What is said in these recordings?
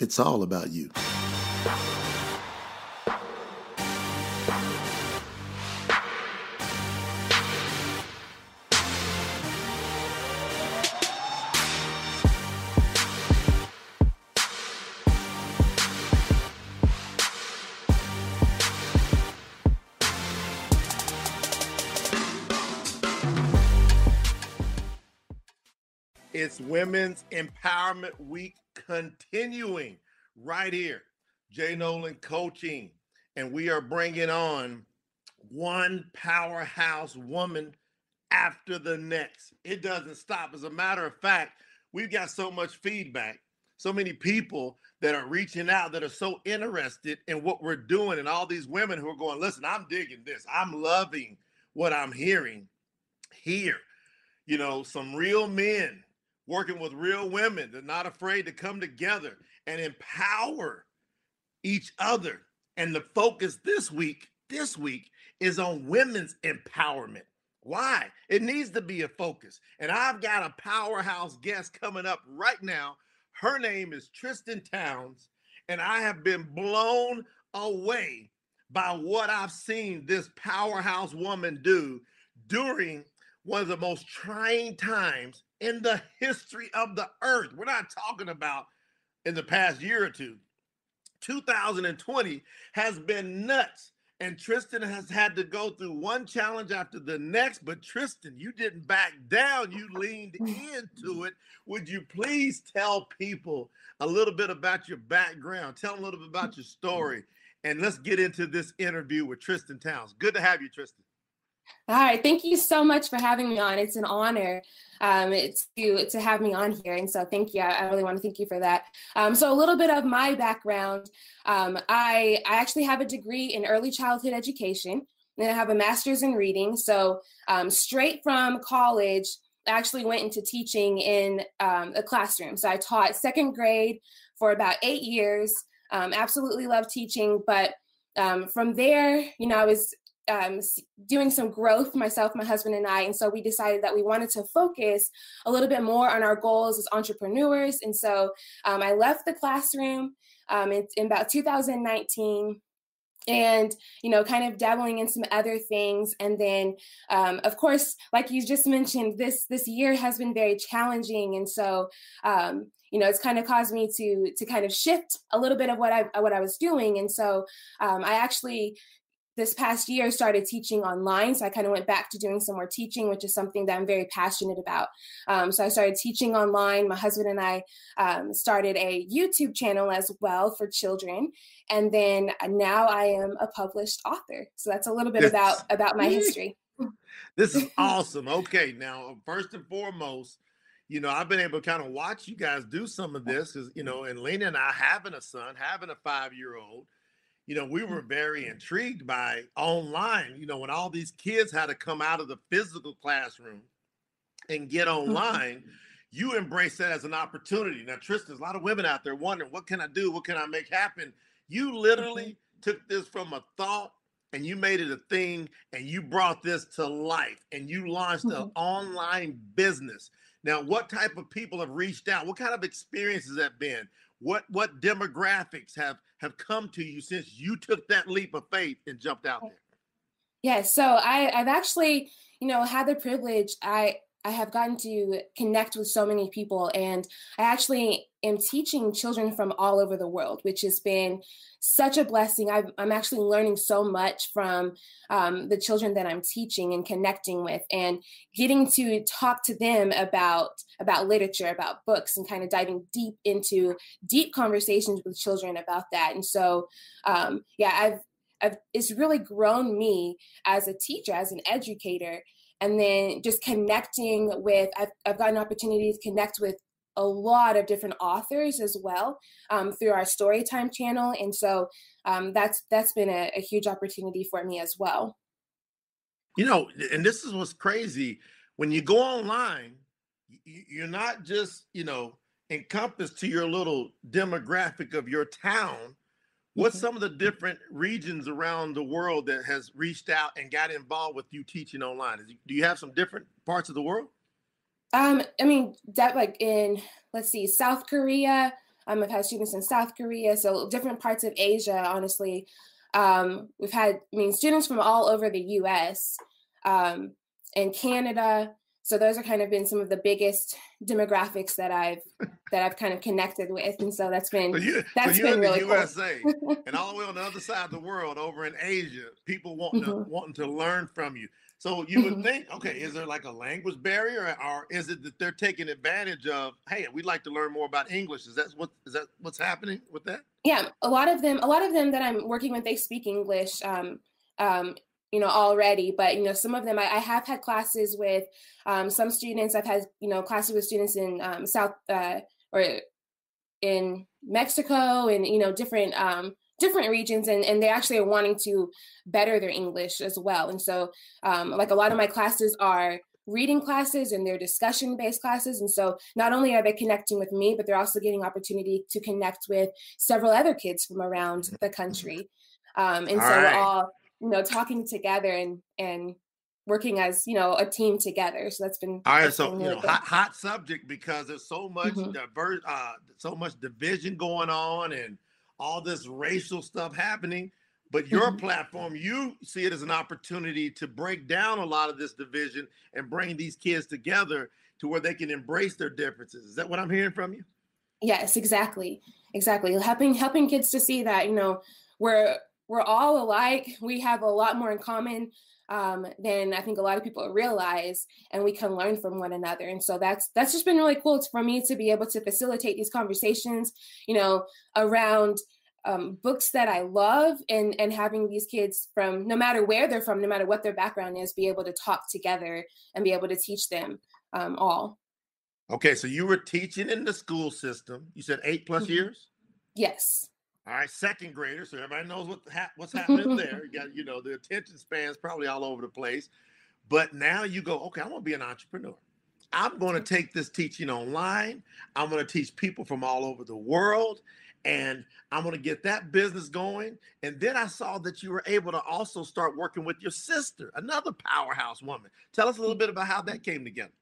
It's all about you. Women's Empowerment Week continuing right here. Jay Noland coaching, and we are bringing on one powerhouse woman after the next. It doesn't stop. As a matter of fact, we've got so much feedback, so many people that are reaching out that are so interested in what we're doing, and all these women who are going, listen, I'm digging this. I'm loving what I'm hearing here. You know, some real men working with real women. They're not afraid to come together and empower each other. And the focus this week, this week, is on women's empowerment. Why? It needs to be a focus. And I've got a powerhouse guest coming up right now. Her name is Tristan Towns, and I have been blown away by what I've seen this powerhouse woman do during one of the most trying times in the history of the earth. We're not talking about in the past year or two. 2020 has been nuts. And Tristan has had to go through one challenge after the next. But Tristan, you didn't back down. You leaned mm. into it. Would you please tell people a little bit about your background? Tell them a little bit about your mm. story. And let's get into this interview with Tristan Towns. Good to have you, Tristan. All right, thank you so much for having me on. It's an honor um, to to have me on here, and so thank you. I, really want to thank you for that. Um, so a little bit of my background. Um, I I actually have a degree in early childhood education, and I have a master's in reading. So um, straight from college, I actually went into teaching in um, a classroom. So I taught second grade for about eight years. Um, absolutely love teaching, but um, from there, you know, I was um, doing some growth myself my husband and i and so we decided that we wanted to focus a little bit more on our goals as entrepreneurs and so um, i left the classroom um, in, in about 2019 and you know kind of dabbling in some other things and then um, of course like you just mentioned this this year has been very challenging and so um, you know it's kind of caused me to to kind of shift a little bit of what i what i was doing and so um, i actually this past year I started teaching online so i kind of went back to doing some more teaching which is something that i'm very passionate about. Um, so i started teaching online. My husband and i um, started a youtube channel as well for children and then now i am a published author. So that's a little bit about about my history. This is awesome. Okay now first and foremost you know i've been able to kind of watch you guys do some of this because you know and lena and i having a son having a five year old you know, we were very intrigued by online, you know, when all these kids had to come out of the physical classroom and get online, you embrace that as an opportunity. Now, Tristan, there's a lot of women out there wondering, what can I do? What can I make happen? You literally mm-hmm. took this from a thought and you made it a thing and you brought this to life and you launched mm-hmm. an online business. Now, what type of people have reached out? What kind of experiences have been? What what demographics have have come to you since you took that leap of faith and jumped out there? Yeah, so I I've actually you know had the privilege I I have gotten to connect with so many people, and I actually am teaching children from all over the world, which has been such a blessing. i am actually learning so much from um, the children that I'm teaching and connecting with, and getting to talk to them about about literature, about books, and kind of diving deep into deep conversations with children about that. And so, um, yeah, I've, I've it's really grown me as a teacher, as an educator and then just connecting with I've, I've gotten opportunities to connect with a lot of different authors as well um, through our storytime channel and so um, that's that's been a, a huge opportunity for me as well. You know and this is what's crazy when you go online you're not just you know encompassed to your little demographic of your town What's mm-hmm. some of the different regions around the world that has reached out and got involved with you teaching online? Do you have some different parts of the world? Um, I mean, that like in let's see, South Korea, Um, I've had students in South Korea, so different parts of Asia, honestly. Um, we've had, I mean, students from all over the US um, and Canada. So those are kind of been some of the biggest demographics that I've that I've kind of connected with, and so that's been so you, that's so been in really the USA cool. and all the way on the other side of the world, over in Asia, people wanting mm-hmm. to wanting to learn from you. So you would mm-hmm. think, okay, is there like a language barrier, or is it that they're taking advantage of? Hey, we'd like to learn more about English. Is that what is that what's happening with that? Yeah, a lot of them, a lot of them that I'm working with, they speak English. Um, um, you know already but you know some of them i, I have had classes with um, some students. I've had you know classes with students in um, south uh, or in mexico and you know different um, different regions and, and they actually are wanting to better their english as well. And so um, like a lot of my classes are reading classes and they're discussion based classes. And so not only are they connecting with me but they're also getting opportunity to connect with several other kids from around the country. Um, and all so right. we're all you know talking together and and working as you know a team together so that's been all right so you know hot, hot subject because there's so much mm-hmm. diverse uh so much division going on and all this racial stuff happening. But your mm-hmm. platform, you see it as an opportunity to break down a lot of this division and bring these kids together to where they can embrace their differences. Is that what I'm hearing from you? Yes, exactly. Exactly. Helping helping kids to see that, you know, we're we're all alike. We have a lot more in common um, than I think a lot of people realize, and we can learn from one another. And so that's that's just been really cool for me to be able to facilitate these conversations, you know, around um, books that I love, and and having these kids from no matter where they're from, no matter what their background is, be able to talk together and be able to teach them um, all. Okay, so you were teaching in the school system. You said eight plus mm-hmm. years. Yes. All right, second grader. So everybody knows what ha- what's happening there. You got, you know, the attention span's probably all over the place. But now you go, okay, I'm gonna be an entrepreneur. I'm going to take this teaching online. I'm going to teach people from all over the world, and I'm going to get that business going. And then I saw that you were able to also start working with your sister, another powerhouse woman. Tell us a little mm. bit about how that came together.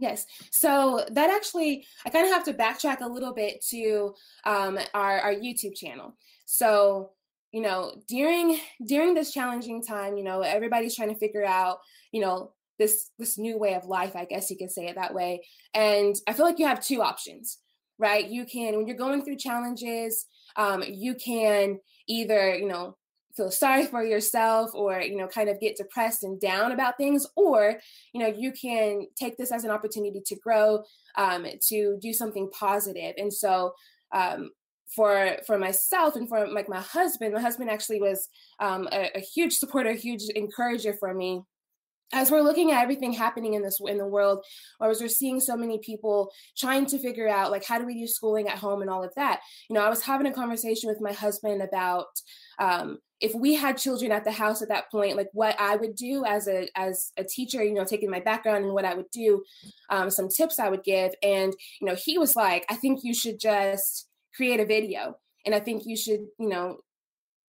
Yes. So that actually, I kind of have to backtrack a little bit to um, our, our YouTube channel. So, you know, during during this challenging time, you know, everybody's trying to figure out, you know, this this new way of life, I guess you could say it that way. And I feel like you have two options, right? You can, when you're going through challenges, um, you can either, you know, feel sorry for yourself or you know kind of get depressed and down about things or you know you can take this as an opportunity to grow um, to do something positive. And so um, for for myself and for like my husband my husband actually was um, a, a huge supporter huge encourager for me. As we're looking at everything happening in this in the world or as we're seeing so many people trying to figure out like how do we do schooling at home and all of that you know i was having a conversation with my husband about um, if we had children at the house at that point like what i would do as a as a teacher you know taking my background and what i would do um, some tips i would give. And you know he was like i think you should just create a video and i think you should you know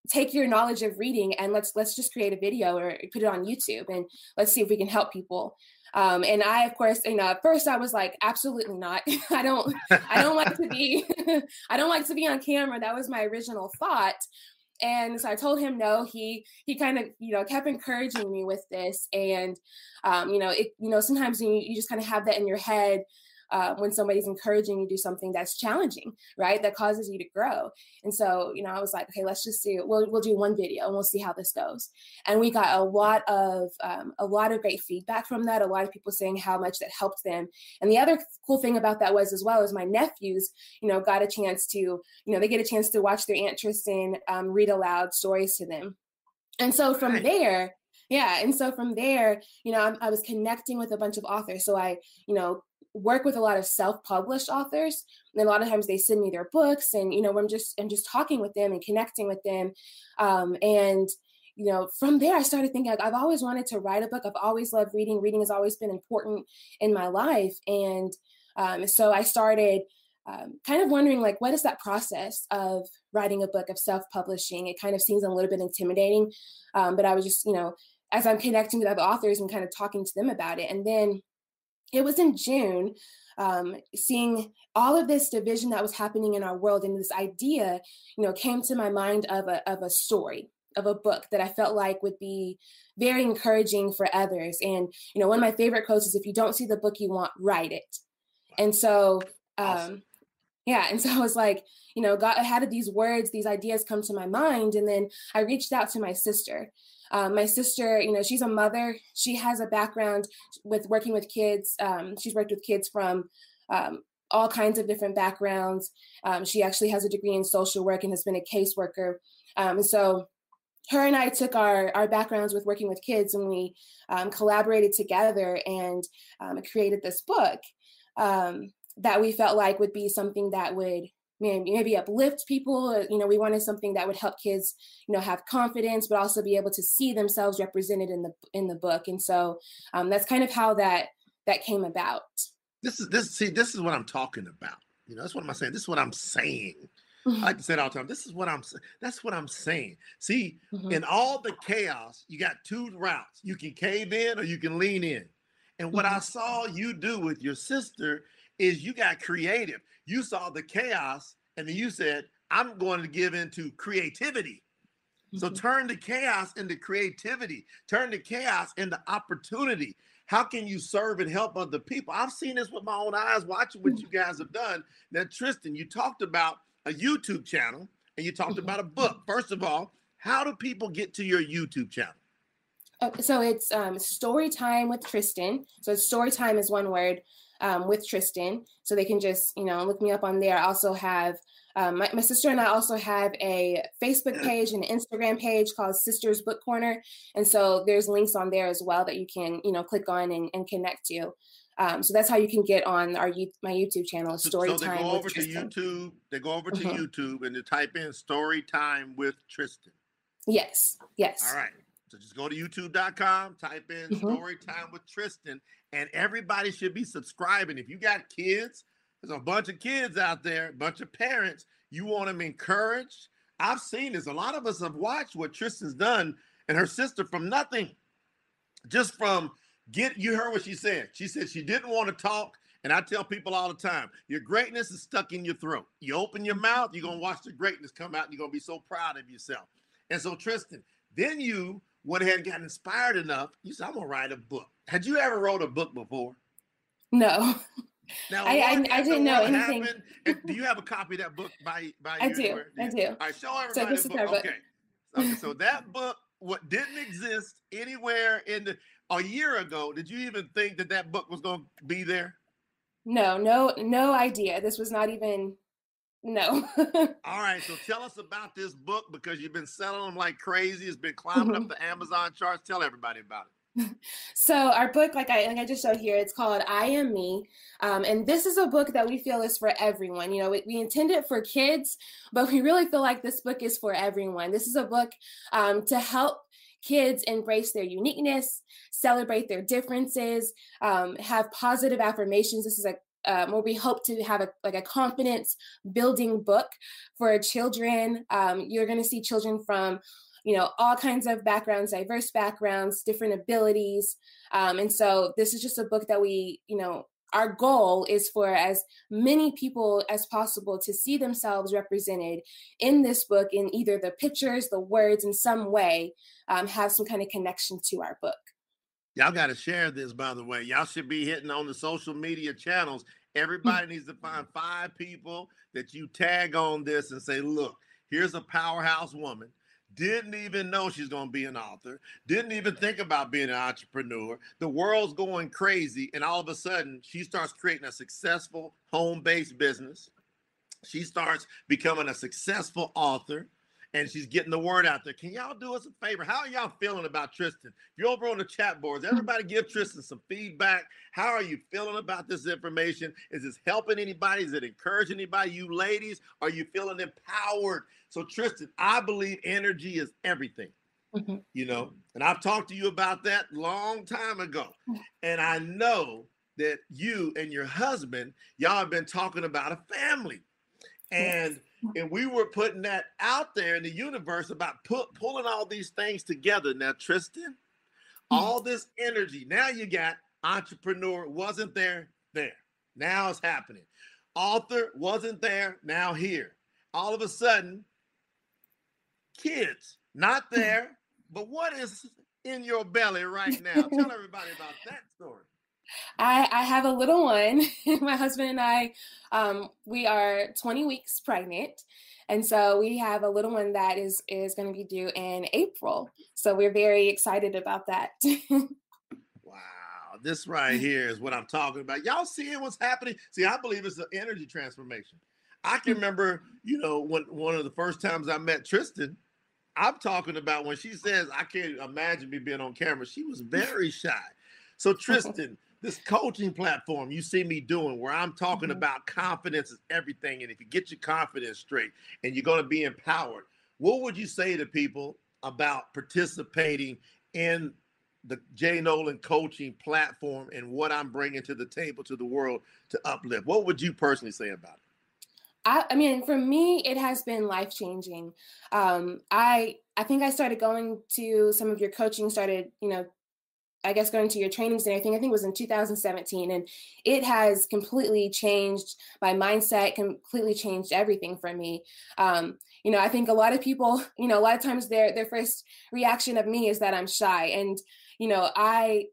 take your knowledge of reading and let's let's just create a video or put it on youtube and let's see if we can help people. Um, and i of course you know at first i was like absolutely not. I don't i don't like to be i don't like to be on camera. That was my original thought and so i told him no he he kind of you know kept encouraging me with this. And um, you know it you know sometimes you, you just kind of have that in your head uh, when somebody's encouraging you to do something that's challenging, right? That causes you to grow. And so, you know, I was like, okay, let's just do, we'll, we'll do one video and we'll see how this goes. And we got a lot of, um, a lot of great feedback from that. A lot of people saying how much that helped them. And the other cool thing about that was as well as my nephews, you know, got a chance to, you know, they get a chance to watch their Aunt Tristan um, read aloud stories to them. And so from there, yeah and so from there you know I, I, was connecting with a bunch of authors so i you know work with a lot of self-published authors and a lot of times they send me their books and you know i'm just i'm just talking with them and connecting with them. Um, and you know from there i started thinking like, i've always wanted to write a book. I've always loved reading. Reading has always been important in my life. And um, so i started um, kind of wondering like what is that process of writing a book of self-publishing? It kind of seems a little bit intimidating um, but i was just you know as i'm connecting with other authors and kind of talking to them about it. And then it was in June um, seeing all of this division that was happening in our world and this idea you know came to my mind of a, of a story of a book that i felt like would be very encouraging for others and you know one of my favorite quotes is if you don't see the book you want write it and so um, awesome. Yeah and so i was like you know god how did these words these ideas come to my mind and then i reached out to my sister um, my sister, you know, she's a mother. She has a background with working with kids. Um, she's worked with kids from um, all kinds of different backgrounds. Um, she actually has a degree in social work and has been a caseworker. Um, so her and I took our, our backgrounds with working with kids and we um, collaborated together and created this book that we felt like would be something that would maybe uplift people uh, you know we wanted something that would help kids you know have confidence but also be able to see themselves represented in the in the book and so um, that's kind of how that that came about this is this see this is what i'm talking about you know that's what i'm saying this is what i'm saying I like to say it all the time. This is what I'm. That's what I'm saying. See, mm-hmm. in all the chaos, you got two routes. You can cave in or you can lean in. And what mm-hmm. I saw you do with your sister is you got creative. You saw the chaos and then you said, I'm going to give into creativity. So mm-hmm. turn the chaos into creativity, turn the chaos into opportunity. How can you serve and help other people? I've seen this with my own eyes watching what you guys have done. Now, Tristan, you talked about a YouTube channel and you talked about a book. First of all, how do people get to your YouTube channel? Oh, so it's um, story time with Tristan. So story time is one word um, with Tristan. So they can just, you know, look me up on there. I also have um, my, my, sister and I also have a Facebook page and an Instagram page called Sisters Book Corner. And so there's links on there as well that you can, you know, click on and, and connect to. Um, so that's how you can get on our my YouTube channel, Story so, so they go over to YouTube. They go over to mm-hmm. YouTube and they type in Story Time with Tristan. Yes. Yes. All right. So just go to youtube.com, type in mm-hmm. Story Time with Tristan, and everybody should be subscribing. If you got kids, there's a bunch of kids out there, a bunch of parents. You want them encouraged. I've seen this. A lot of us have watched what Tristan's done and her sister from nothing. Just from get you heard what she said. She said she didn't want to talk. And I tell people all the time, your greatness is stuck in your throat. You open your mouth, you're gonna watch the greatness come out, and you're gonna be so proud of yourself. And so, Tristan, then you ahead and got inspired enough. You said, I'm gonna write a book. Had you ever wrote a book before? No. Now, I, I, I didn't know anything. do you have a copy of that book by by I do. I do. All right, show everybody so this the book. book. Okay. okay. So that book, what didn't exist anywhere in the a year ago, did you even think that that book was going to be there? No, no, no idea. This was not even no. All right. So tell us about this book because you've been selling them like crazy. It's been climbing up mm-hmm. the Amazon charts. Tell everybody about it. So our book, like I like I just showed here, it's called I Am Me, um, and this is a book that we feel is for everyone. You know, we, we intend it for kids, but we really feel like this book is for everyone. This is a book um, to help kids embrace their uniqueness, celebrate their differences, um, have positive affirmations. This is a um, where we hope to have a like a confidence building book for children. Um, you're going to see children from you know all kinds of backgrounds diverse backgrounds different abilities um, and so this is just a book that we you know our goal is for as many people as possible to see themselves represented in this book in either the pictures the words in some way um, have some kind of connection to our book Y'all got to share this, by the way. Y'all should be hitting on the social media channels. Hmm. Everybody needs to find five people that you tag on this and say, look, here's a powerhouse woman. Didn't even know she's going to be an author. Didn't even think about being an entrepreneur. The world's going crazy. And all of a sudden, she starts creating a successful home based business. She starts becoming a successful author and she's getting the word out there. Can y'all do us a favor? How are y'all feeling about Tristan? If you're over on the chat boards, everybody give Tristan some feedback. How are you feeling about this information? Is this helping anybody? Is it encouraging anybody? You ladies, are you feeling empowered? So, Tristan, I believe energy is everything. Mm-hmm. You know, and I've talked to you about that long time ago. And I know that you and your husband, y'all have been talking about a family. And and we were putting that out there in the universe about put, pulling all these things together. Now, Tristan, hmm. all this energy. Now you got entrepreneur wasn't there, there. Now it's happening. Author wasn't there, now here. All of a sudden, kids not hmm. there, but what is in your belly right now? Tell everybody about that story. I, I have a little one. My husband and I, um, we are 20 weeks pregnant. And so we have a little one that is is going to be due in April. So we're very excited about that. wow, this right here is what I'm talking about. Y'all seeing what's happening? See, I believe it's an energy transformation. I can remember, you know, when one of the first times I met Tristan, I'm talking about when she says, I can't imagine me being on camera. She was very shy. So, Tristan, this coaching platform you see me doing where I'm talking mm-hmm. about confidence is everything. And if you get your confidence straight and you're going to be empowered, what would you say to people about participating in the Jay Noland coaching platform and what I'm bringing to the table to the world to uplift? What would you personally say about it? I, I mean, for me, it has been life changing. Um, I I think I started going to some of your coaching, started you know I guess going to your trainings and everything, I think it was in 2017. And it has completely changed my mindset, completely changed everything for me. Um, you know, I think a lot of people, you know, a lot of times their their first reaction of me is that I'm shy. And, you know, I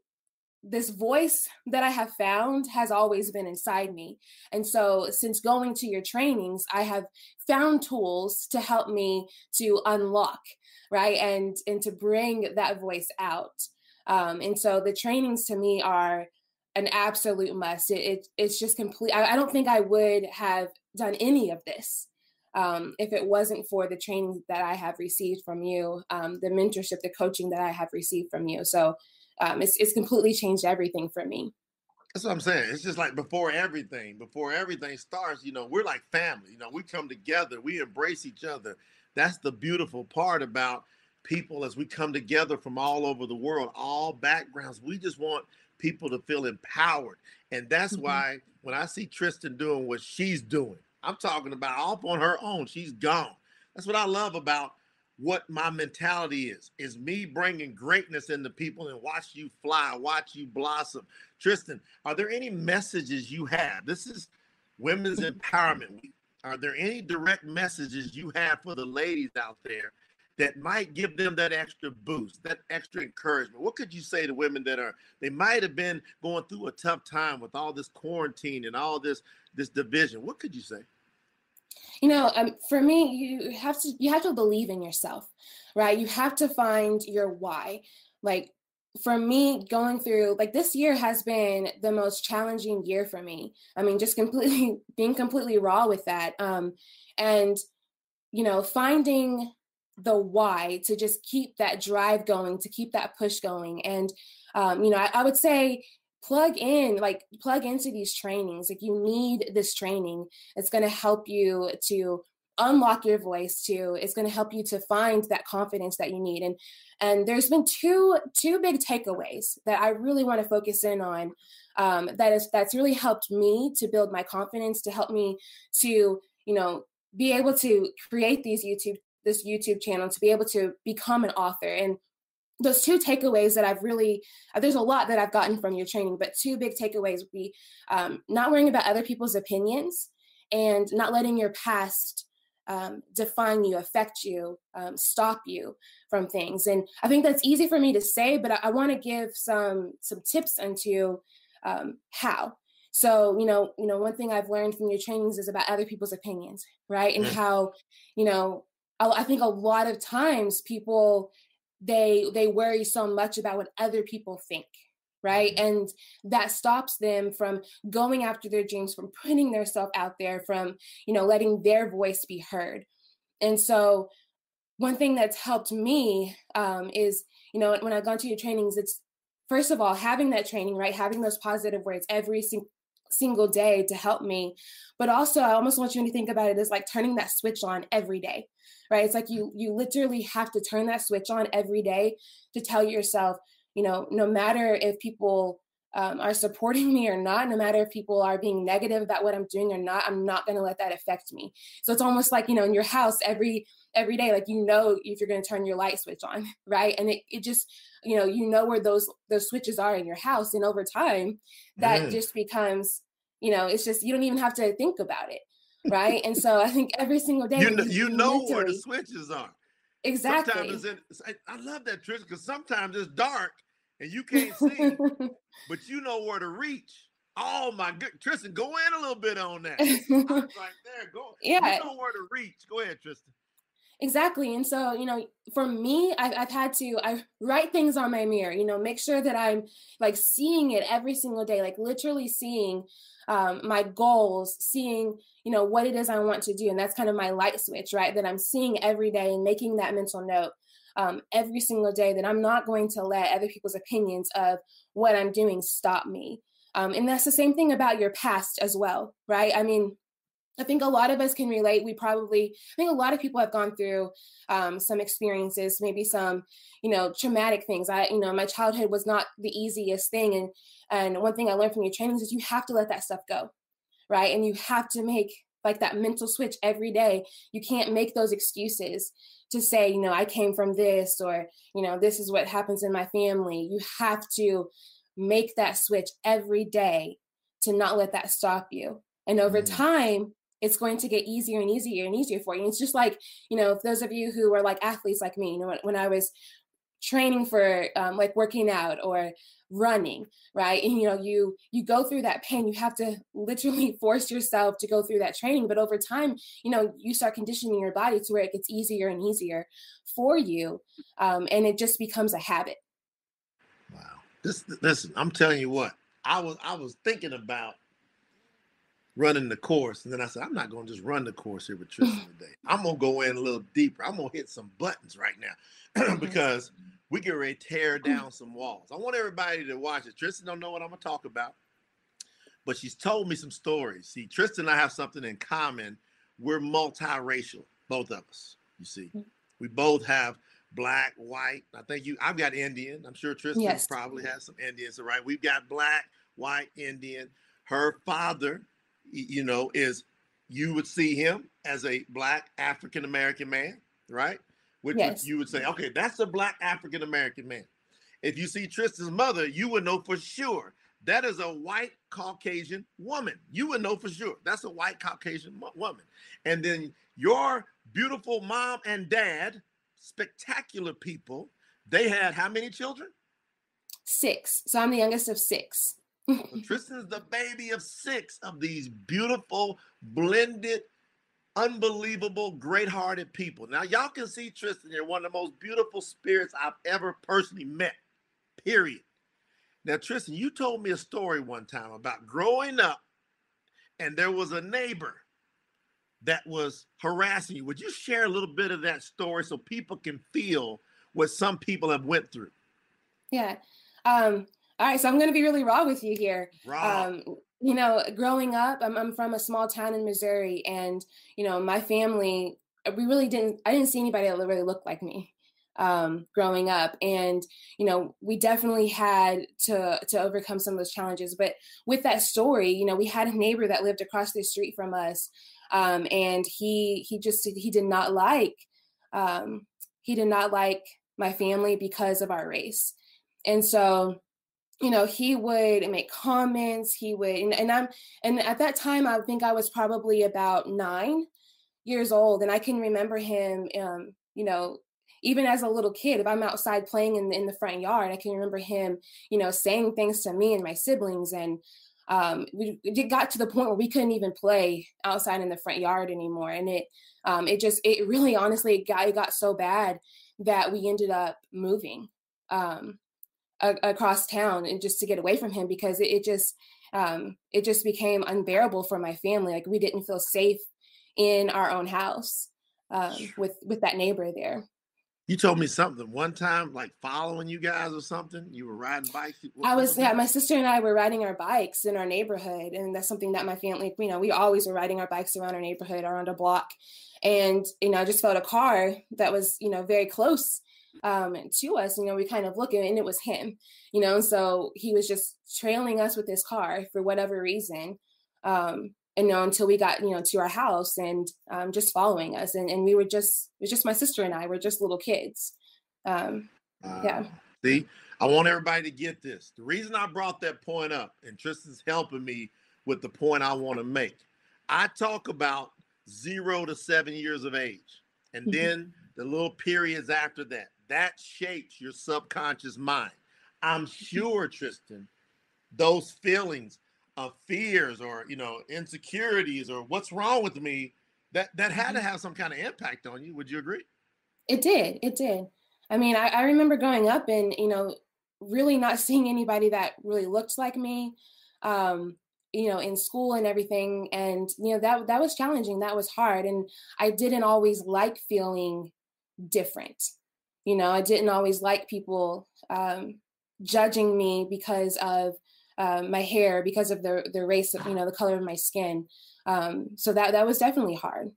this voice that I have found has always been inside me. And so since going to your trainings, I have found tools to help me to unlock, right? And and to bring that voice out. Um, and so the trainings to me are an absolute must. It, it it's just complete. I, I, don't think I would have done any of this um, if it wasn't for the training that I have received from you, um, the mentorship, the coaching that I have received from you. So um, it's it's completely changed everything for me. That's what I'm saying. It's just like before everything, before everything starts, you know, we're like family. You know, we come together, we embrace each other. That's the beautiful part about people as we come together from all over the world, all backgrounds. We just want people to feel empowered. And that's mm-hmm. why when I see Tristan doing what she's doing, I'm talking about off on her own. She's gone. That's what I love about what my mentality is is me bringing greatness into people and watch you fly watch you blossom tristan are there any messages you have this is women's empowerment week are there any direct messages you have for the ladies out there that might give them that extra boost, that extra encouragement? What could you say to women that are they might have been going through a tough time with all this quarantine and all this this division? What could you say? You know, um, for me, you have to you have to believe in yourself, right? You have to find your why. Like for me going through like this year has been the most challenging year for me i mean just completely being completely raw with that um and you know finding the why to just keep that drive going, to keep that push going. And, um, you know, I, I would say plug in, like plug into these trainings. Like you need this training. It's going to help you to unlock your voice to it's going to help you to find that confidence that you need and and there's been two two big takeaways that i really want to focus in on um, that is that's really helped me to build my confidence to help me to you know be able to create these youtube this YouTube channel to be able to become an author. And those two takeaways that I've really, uh, there's a lot that I've gotten from your training, but two big takeaways would be um, not worrying about other people's opinions and not letting your past um, define you, affect you, um, stop you from things. And I think that's easy for me to say, but I, I want to give some some tips into um, how. So you know, you know, one thing I've learned from your trainings is about other people's opinions, right? And how, you know, I think a lot of times people they they worry so much about what other people think right? Mm-hmm. and that stops them from going after their dreams from putting themselves out there from you know letting their voice be heard. And so one thing that's helped me um, is you know when i've gone to your trainings it's first of all having that training right? Having those positive words every sing- single day to help me. But also i almost want you to think about it as like turning that switch on every day right? It's like you you literally have to turn that switch on every day to tell yourself you know no matter if people um, are supporting me or not no matter if people are being negative about what i'm doing or not i'm not going to let that affect me. So it's almost like you know in your house every every day like you know if you're going to turn your light switch on right and it, it just you know you know where those those switches are in your house and over time that mm. just becomes you know, it's just you don't even have to think about it, right? and so I think every single day you know, you know where the switches are. Exactly. Sometimes in, I love that trick because sometimes it's dark and you can't see, but you know where to reach. Oh my good, Tristan, go in a little bit on that. right there, go. Yeah, you know where to reach. Go ahead, Tristan. Exactly. And so, you know, for me, I've, I've had to, I write things on my mirror, you know, make sure that I'm like seeing it every single day, like literally seeing um, my goals, seeing, you know, what it is I want to do. And that's kind of my light switch, right? That I'm seeing every day and making that mental note um, every single day that I'm not going to let other people's opinions of what I'm doing stop me. Um, and that's the same thing about your past as well, right? I mean, I think a lot of us can relate. We probably, I think a lot of people have gone through um, some experiences, maybe some, you know, traumatic things. I, you know, my childhood was not the easiest thing, and and one thing I learned from your trainings is you have to let that stuff go, right? And you have to make like that mental switch every day. You can't make those excuses to say, you know, I came from this, or you know, this is what happens in my family. You have to make that switch every day to not let that stop you. And over mm-hmm. time, it's going to get easier and easier and easier for you. And it's just like, you know, those of you who are like athletes like me, you know, when, when I was training for um, like working out or running right? And you know you you go through that pain you have to literally force yourself to go through that training. But over time you know you start conditioning your body to where it gets easier and easier for you um, and it just becomes a habit. Wow. This listen i'm telling you what i was i was thinking about running the course. And then I said, I'm not going to just run the course here with Tristan today. I'm going to go in a little deeper. I'm going to hit some buttons right now because we get ready to tear down some walls. I want everybody to watch it. Tristan don't know what I'm going to talk about, but she's told me some stories. See, Tristan and I have something in common. We're multiracial, both of us, you see. Mm. We both have black, white. I think you, I've got Indian. I'm sure Tristan yes. probably has some Indians, right? We've got black, white, Indian. Her father you know, is you would see him as a black African American man, right? Which yes. you would say, okay, that's a black African American man. If you see Tristan's mother, you would know for sure that is a white Caucasian woman. You would know for sure that's a white Caucasian woman. And then your beautiful mom and dad, spectacular people, they had how many children? Six. So I'm the youngest of six. Tristan's the baby of six of these beautiful, blended, unbelievable, great-hearted people. Now, y'all can see Tristan you're one of the most beautiful spirits I've ever personally met. Period. Now, Tristan, you told me a story one time about growing up, and there was a neighbor that was harassing you. Would you share a little bit of that story so people can feel what some people have went through? Yeah. Um, all right, so I'm going to be really raw with you here. Raw. Um, you know, growing up, I'm, I'm from a small town in Missouri, and you know, my family, uh, we really didn't. I didn't see anybody that really looked like me um, growing up, and you know, we definitely had to to overcome some of those challenges. But with that story, you know, we had a neighbor that lived across the street from us, um, and he he just he did not like um, he did not like my family because of our race, and so you know he would make comments he would and, and i'm and at that time i think i was probably about nine years old and i can remember him um you know even as a little kid if i'm outside playing in the, in the front yard i can remember him you know saying things to me and my siblings and um, we it got to the point where we couldn't even play outside in the front yard anymore and it um, it just it really honestly it got, it got so bad that we ended up moving um, a- across town and just to get away from him because it, it just um, it just became unbearable for my family. Like we didn't feel safe in our own house um, with with that neighbor there. You told me something one time, like following you guys or something. You were riding bikes. What, I was, yeah. My sister and I were riding our bikes in our neighborhood, and that's something that my family, you know, we always were riding our bikes around our neighborhood, around a block, and you know, I just felt a car that was, you know, very close um, to us. You know, we kind of look and it was him, you know, so he was just trailing us with his car for whatever reason. Um, and you know, until we got, you know, to our house and um, just following us. And, and we were just, it was just my sister and I were just little kids. Um, uh, yeah. See, I want everybody to get this. The reason I brought that point up, and Tristan's helping me with the point I want to make. I talk about zero to seven years of age, and mm-hmm. then the little periods after that. That shapes your subconscious mind. I'm sure, Tristan, those feelings of fears or you know insecurities or what's wrong with me that that had to mm-hmm. have some kind of impact on you. Would you agree? It did. It did. I mean, I, I remember growing up and you know really not seeing anybody that really looked like me. Um, you know in school and everything and you know that that was challenging that was hard and i didn't always like feeling different you know i didn't always like people um, judging me because of um, my hair because of the the race of you know the color of my skin. Um, so that that was definitely hard.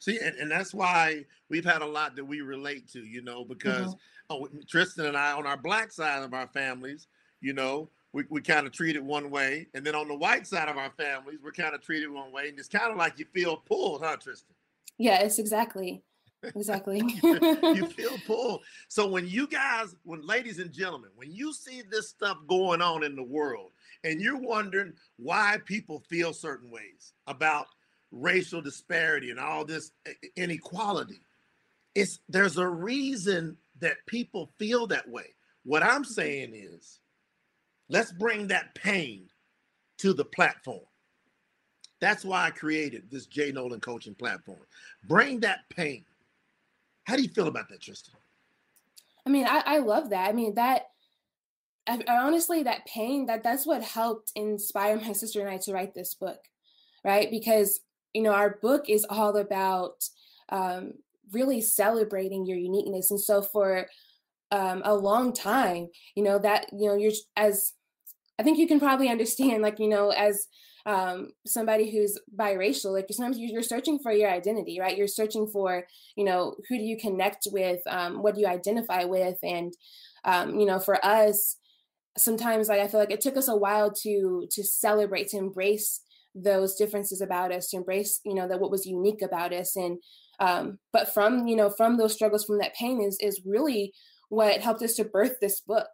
See and, and that's why we've had a lot that we relate to you know because mm-hmm. oh, tristan and i on our black side of our families you know we, we kind of treat it one way and then on the white side of our families we're kind of treated one way and it's kind of like you feel pulled huh tristan? Yes exactly exactly. You feel pulled. So when you guys when ladies and gentlemen when you see this stuff going on in the world and you're wondering why people feel certain ways about racial disparity and all this inequality it's there's a reason that people feel that way. What i'm saying is let's bring that pain to the platform. That's why i created this jay noland coaching platform. Bring that pain how do you feel about that, Tristan? I mean, I, I love that. I mean, that I, I honestly, that pain, that that's what helped inspire my sister and I to write this book, right? Because you know, our book is all about um, really celebrating your uniqueness, and so for um, a long time, you know, that you know, you're as I think you can probably understand, like you know, as um, somebody who's biracial, like sometimes you're searching for your identity, right? You're searching for, you know, who do you connect with? Um, what do you identify with? And, um, you know, for us, sometimes like I feel like it took us a while to to celebrate, to embrace those differences about us, to embrace, you know, that what was unique about us. And um, but from, you know, from those struggles, from that pain is is really what helped us to birth this book.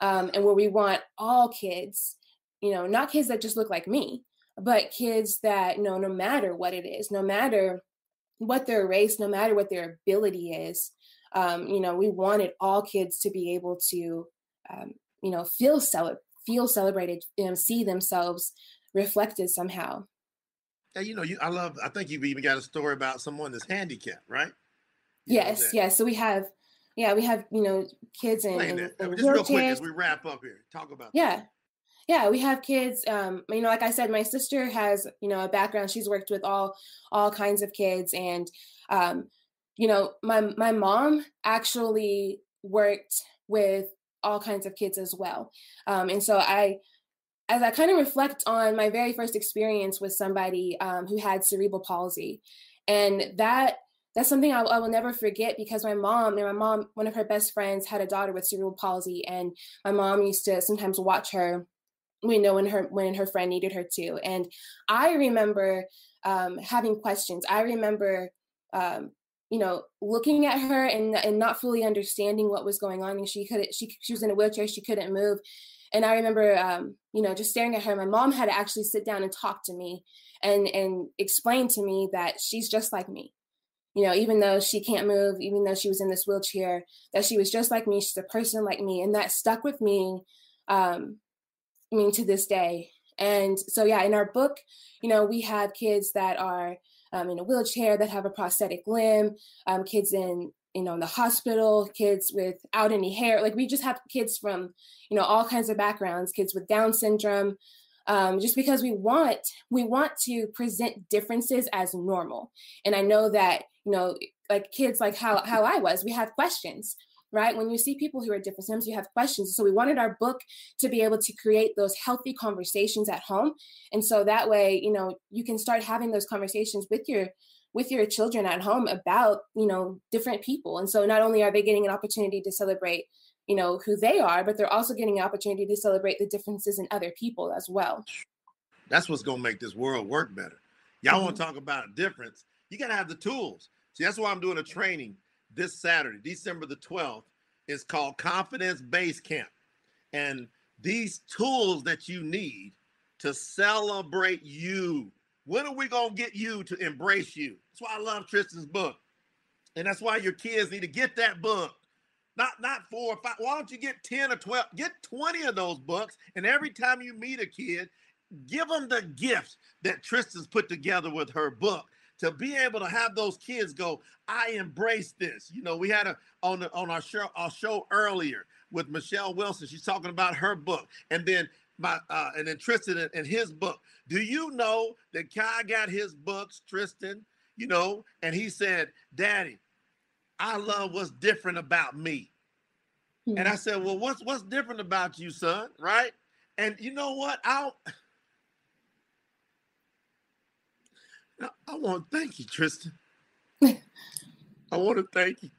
Um, and where we want all kids you know, not kids that just look like me, but kids that, you know, no matter what it is, no matter what their race, no matter what their ability is, um, you know, we wanted all kids to be able to, um, you know, feel cel- feel celebrated, and see themselves reflected somehow. Yeah, you know, you I love. I think you've even got a story about someone that's handicapped, right? You yes, yes. So we have, yeah, we have you know kids in, in, in just real quick as we wrap up here. Talk about yeah. That yeah we have kids um you know like i said my sister has you know a background. She's worked with all all kinds of kids and um you know my my mom actually worked with all kinds of kids as well. Um and so i as i kind of reflect on my very first experience with somebody um, who had cerebral palsy and that that's something I, I, will never forget because my mom and my mom one of her best friends had a daughter with cerebral palsy and my mom used to sometimes watch her we know when her when her friend needed her to and i remember um, having questions. I remember um, you know looking at her and and not fully understanding what was going on and she couldn't she, she was in a wheelchair she couldn't move. And i remember um, you know just staring at her. My mom had to actually sit down and talk to me and and explain to me that she's just like me. You know even though she can't move even though she was in this wheelchair that she was just like me she's a person like me. And that stuck with me um, I mean, to this day. And so, yeah, in our book, you know, we have kids that are um, in a wheelchair that have a prosthetic limb, um, kids in, you know, in the hospital, kids without any hair. Like we just have kids from, you know, all kinds of backgrounds, kids with Down syndrome, um, just because we want we want to present differences as normal. And I know that you know, like kids, like how how I was, we have questions right? When you see people who are different, sometimes you have questions. So we wanted our book to be able to create those healthy conversations at home. And so that way, you know, you can start having those conversations with your with your children at home about, you know, different people. And so not only are they getting an opportunity to celebrate, you know, who they are, but they're also getting an opportunity to celebrate the differences in other people as well. That's what's going to make this world work better. Y'all mm-hmm. want to talk about a difference? You got to have the tools. See, that's why I'm doing a training this Saturday, December the 12th, is called Confidence Base Camp. And these tools that you need to celebrate you. When are we going to get you to embrace you? That's why I love Tristan's book. And that's why your kids need to get that book. Not not four or five. Why don't you get 10 or 12? Get 20 of those books. And every time you meet a kid, give them the gift that Tristan's put together with her book to be able to have those kids go, I embrace this. You know, we had a on the, on our show our show earlier with Michelle Wilson. She's talking about her book, and then my uh, and then Tristan in, and his book. Do you know that Kai got his books, Tristan? You know, and he said, "Daddy, I love what's different about me." Mm-hmm. And I said, "Well, what's what's different about you, son?" Right? And you know what? I'll I want to thank you, Tristan. I want to thank you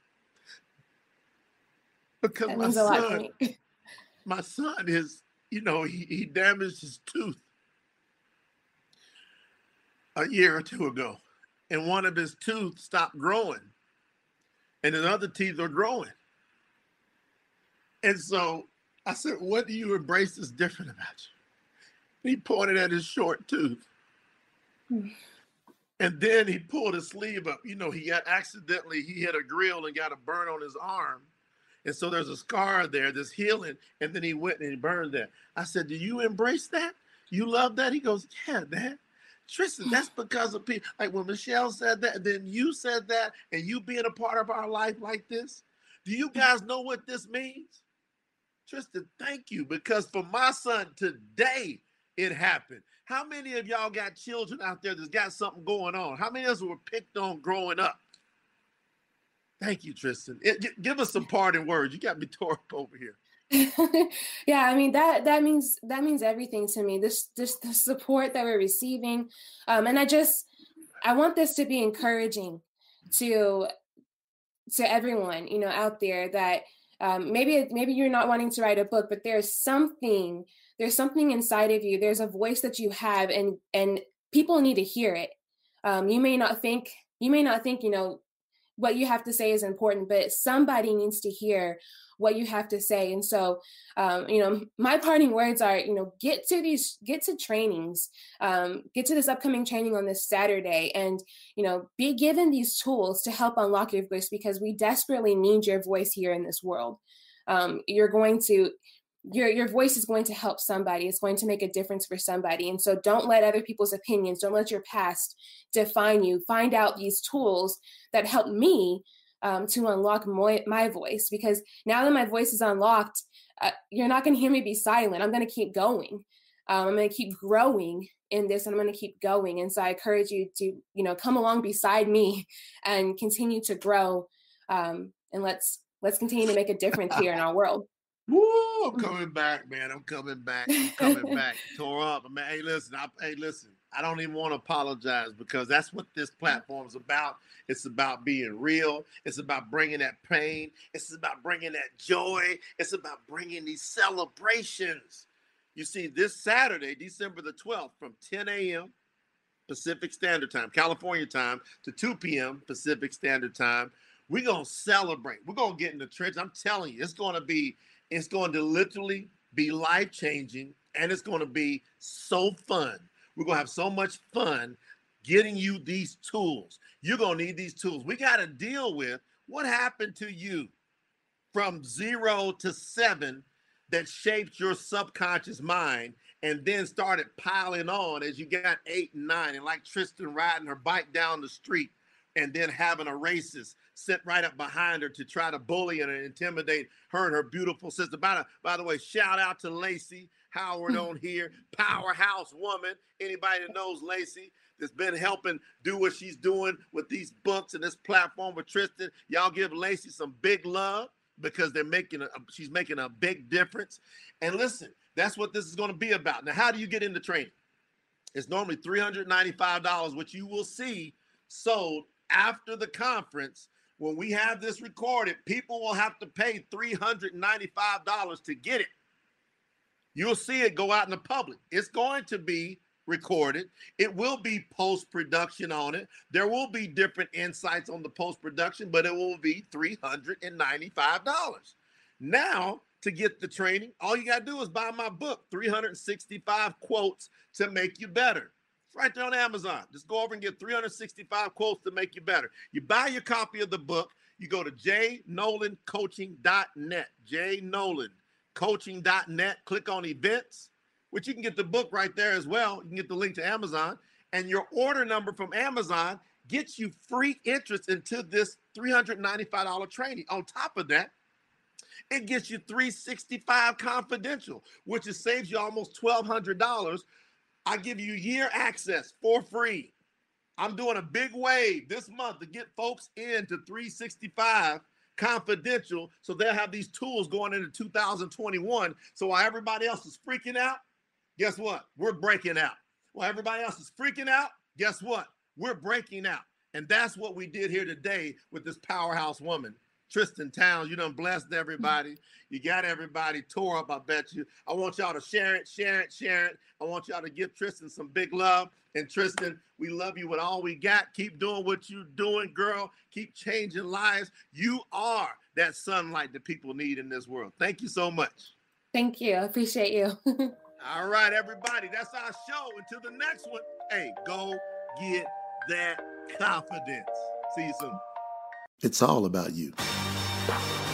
because that my son, my son is, you know, he, he damaged his tooth a year or two ago, and one of his teeth stopped growing, and his other teeth are growing. And so I said, "What do you embrace is different about you?" He pointed at his short tooth. And then he pulled his sleeve up. You know, he got accidentally, he hit a grill and got a burn on his arm. And so there's a scar there that's healing. And then he went and he burned that. I said, Do you embrace that? You love that? He goes, Yeah, man. Tristan, that's because of people. Like when Michelle said that, then you said that, and you being a part of our life like this. Do you guys know what this means? Tristan, thank you. Because for my son today, it happened. How many of y'all got children out there that's got something going on? How many of us were picked on growing up? Thank you, Tristan. It, give us some parting words. You got me tore up over here. yeah, I mean that that means that means everything to me. This this the support that we're receiving, um, and I just I want this to be encouraging to to everyone you know out there that um, maybe maybe you're not wanting to write a book, but there's something there's something inside of you. There's a voice that you have, and and people need to hear it. Um, you may not think you may not think you know what you have to say is important, but somebody needs to hear what you have to say. And so, um, you know, my parting words are, you know, get to these, get to trainings, um, get to this upcoming training on this Saturday, and you know, be given these tools to help unlock your voice because we desperately need your voice here in this world. Um, you're going to your your voice is going to help somebody. It's going to make a difference for somebody. And so don't let other people's opinions don't let your past define you. Find out these tools that help me um, to unlock my, my voice because now that my voice is unlocked uh, you're not going to hear me be silent. I'm going to keep going. Um, i'm going to keep growing in this and i'm going to keep going. And so i encourage you to you know come along beside me and continue to grow um, and let's let's continue to make a difference here in our world Woo! I'm coming back, man. I'm coming back. I'm coming back. Tore up. I mean, hey, listen. I, hey, listen. I don't even want to apologize because that's what this mm. platform is about. It's about being real. It's about bringing that pain. It's about bringing that joy. It's about bringing these celebrations. You see, this Saturday, December the 12th, from 10 a.m. Pacific Standard Time, California time, to 2 p.m. Pacific Standard Time, we're going to celebrate. We're going to get in the trench. I'm telling you, it's going to be it's going to literally be life changing and it's going to be so fun. We're going to have so much fun getting you these tools. You're going to need these tools. We got to deal with what happened to you from zero to seven that shaped your subconscious mind and then started piling on as you got eight and nine. And like Tristan riding her bike down the street and then having a racist sit right up behind her to try to bully and intimidate her and her beautiful sister. By the, by the way, shout out to Lacey Howard hmm. on here, powerhouse woman. Anybody that knows Lacey that's been helping do what she's doing with these books and this platform with Tristan. Y'all give Lacey some big love because they're making a she's making a big difference. And listen, that's what this is going to be about. Now, how do you get into training? It's normally $395, which you will see sold after the conference when we have this recorded, people will have to pay $395 to get it. You'll see it go out in the public. It's going to be recorded. It will be post production on it. There will be different insights on the post production, but it will be $395. Now, to get the training, all you got to do is buy my book, 365 Quotes to Make You Better. Right there on Amazon. Just go over and get 365 quotes to make you better. You buy your copy of the book, you go to jaynolandcoaching.net, jaynolandcoaching.net, click on events, which you can get the book right there as well. You can get the link to Amazon, and your order number from Amazon gets you free interest into this $395 training. On top of that, it gets you 365 confidential, which is saves you almost $1,200. I give you year access for free. I'm doing a big wave this month to get folks into 365 confidential so they'll have these tools going into 2021. So while everybody else is freaking out, guess what? We're breaking out. While everybody else is freaking out, guess what? We're breaking out. And that's what we did here today with this powerhouse woman, Tristan Towns. You done blessed everybody. You got everybody tore up, I bet you. I want y'all to share it, share it, share it. I want y'all to give Tristan some big love. And Tristan, we love you with all we got. Keep doing what you're doing, girl. Keep changing lives. You are that sunlight that people need in this world. Thank you so much. Thank you. I appreciate you. all right, everybody. That's our show. Until the next one, hey, go get that confidence. See you soon. It's all about you. Bye.